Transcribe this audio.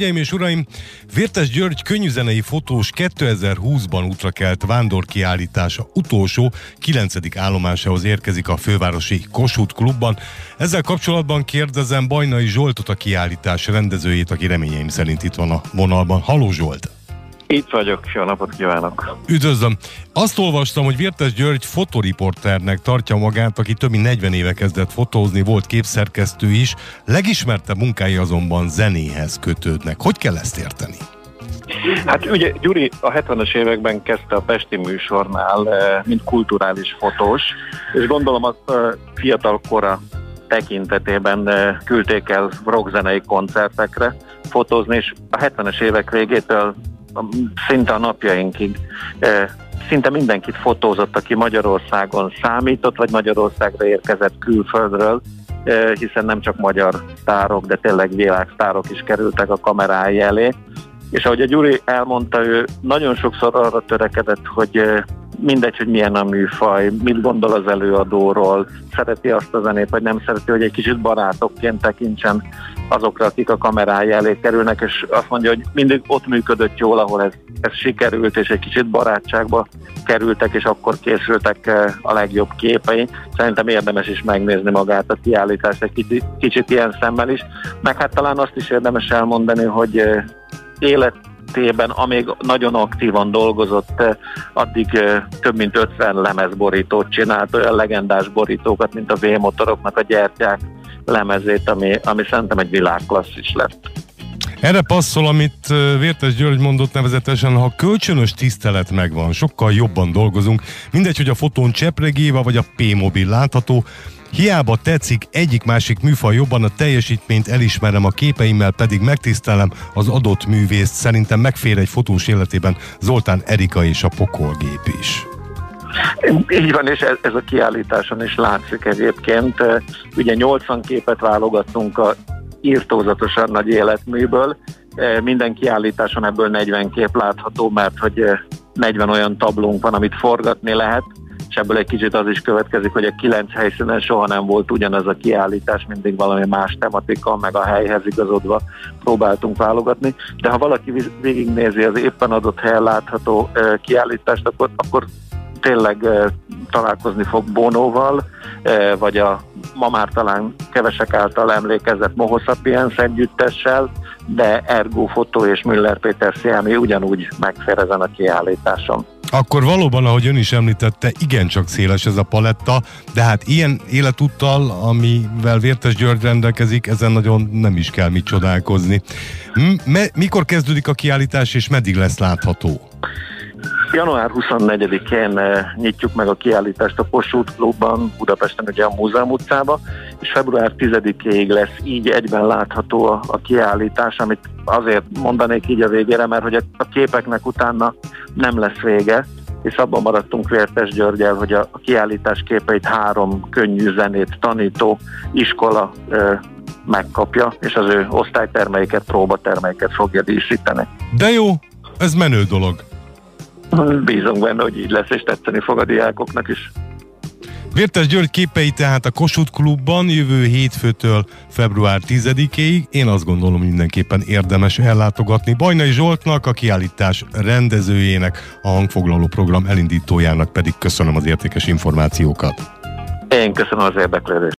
Hölgyeim és uraim, Vértes György könnyűzenei fotós 2020-ban útra kelt vándorkiállítása utolsó 9. állomásához érkezik a fővárosi Kossuth klubban. Ezzel kapcsolatban kérdezem Bajnai Zsoltot a kiállítás rendezőjét, aki reményeim szerint itt van a vonalban. Haló Zsolt! Itt vagyok, jó napot kívánok! Üdvözlöm! Azt olvastam, hogy Virtes György fotoriporternek tartja magát, aki több mint 40 éve kezdett fotózni, volt képszerkesztő is, legismertebb munkái azonban zenéhez kötődnek. Hogy kell ezt érteni? Hát ugye Gyuri a 70-es években kezdte a Pesti műsornál, eh, mint kulturális fotós, és gondolom a eh, fiatal kora tekintetében eh, küldték el rockzenei koncertekre fotózni, és a 70-es évek végétől szinte a napjainkig szinte mindenkit fotózott, aki Magyarországon számított, vagy Magyarországra érkezett külföldről, hiszen nem csak magyar sztárok, de tényleg világsztárok is kerültek a kamerái elé. És ahogy a Gyuri elmondta, ő nagyon sokszor arra törekedett, hogy mindegy, hogy milyen a műfaj, mit gondol az előadóról, szereti azt a zenét, vagy nem szereti, hogy egy kicsit barátokként tekintsen azokra, akik a kamerája elé kerülnek, és azt mondja, hogy mindig ott működött jól, ahol ez, ez sikerült, és egy kicsit barátságba kerültek, és akkor készültek eh, a legjobb képei. Szerintem érdemes is megnézni magát a kiállítást egy kicsit, kicsit ilyen szemmel is. Meg hát talán azt is érdemes elmondani, hogy eh, élet életében, amíg nagyon aktívan dolgozott, eh, addig több mint 50 lemezborítót csinált, olyan legendás borítókat, mint a V-motoroknak a gyertyák lemezét, ami, ami szerintem egy világklasszis lett. Erre passzol, amit Vértes György mondott nevezetesen, ha kölcsönös tisztelet megvan, sokkal jobban dolgozunk, mindegy, hogy a fotón csepregéva vagy a P-mobil látható, Hiába tetszik egyik-másik műfaj jobban, a teljesítményt elismerem, a képeimmel pedig megtisztelem az adott művészt. Szerintem megfér egy fotós életében Zoltán Erika és a pokolgép is. Így van, és ez, ez a kiállításon is látszik egyébként. Ugye 80 képet válogattunk a írtózatosan nagy életműből. Minden kiállításon ebből 40 kép látható, mert hogy 40 olyan tablónk van, amit forgatni lehet, és ebből egy kicsit az is következik, hogy a kilenc helyszínen soha nem volt ugyanaz a kiállítás, mindig valami más tematika, meg a helyhez igazodva próbáltunk válogatni, de ha valaki végignézi az éppen adott helyen látható kiállítást, akkor, akkor tényleg találkozni fog Bonóval, vagy a ma már talán kevesek által emlékezett Moho Sapiens együttessel, de Ergo Fotó és Müller Péter Sziámi ugyanúgy megfér ezen a kiállításon. Akkor valóban, ahogy ön is említette, igencsak széles ez a paletta, de hát ilyen életúttal, amivel Vértes György rendelkezik, ezen nagyon nem is kell mit csodálkozni. M- mikor kezdődik a kiállítás, és meddig lesz látható? Január 24-én eh, nyitjuk meg a kiállítást a Kossuth Klubban, Budapesten ugye a Múzeum utcába, és február 10-ig lesz így egyben látható a, a kiállítás, amit azért mondanék így a végére, mert hogy a, képeknek utána nem lesz vége, és abban maradtunk Vértes Györgyel, hogy a, a kiállítás képeit három könnyű zenét tanító iskola ö, eh, megkapja, és az ő osztálytermeiket, próbatermeiket fogja díszíteni. De jó, ez menő dolog. Bízom benne, hogy így lesz, és tetszeni fog a diákoknak is. Vértes György képei tehát a Kossuth Klubban jövő hétfőtől február 10-ig. Én azt gondolom mindenképpen érdemes ellátogatni. Bajnai Zsoltnak, a kiállítás rendezőjének, a hangfoglaló program elindítójának pedig köszönöm az értékes információkat. Én köszönöm az érdeklődést.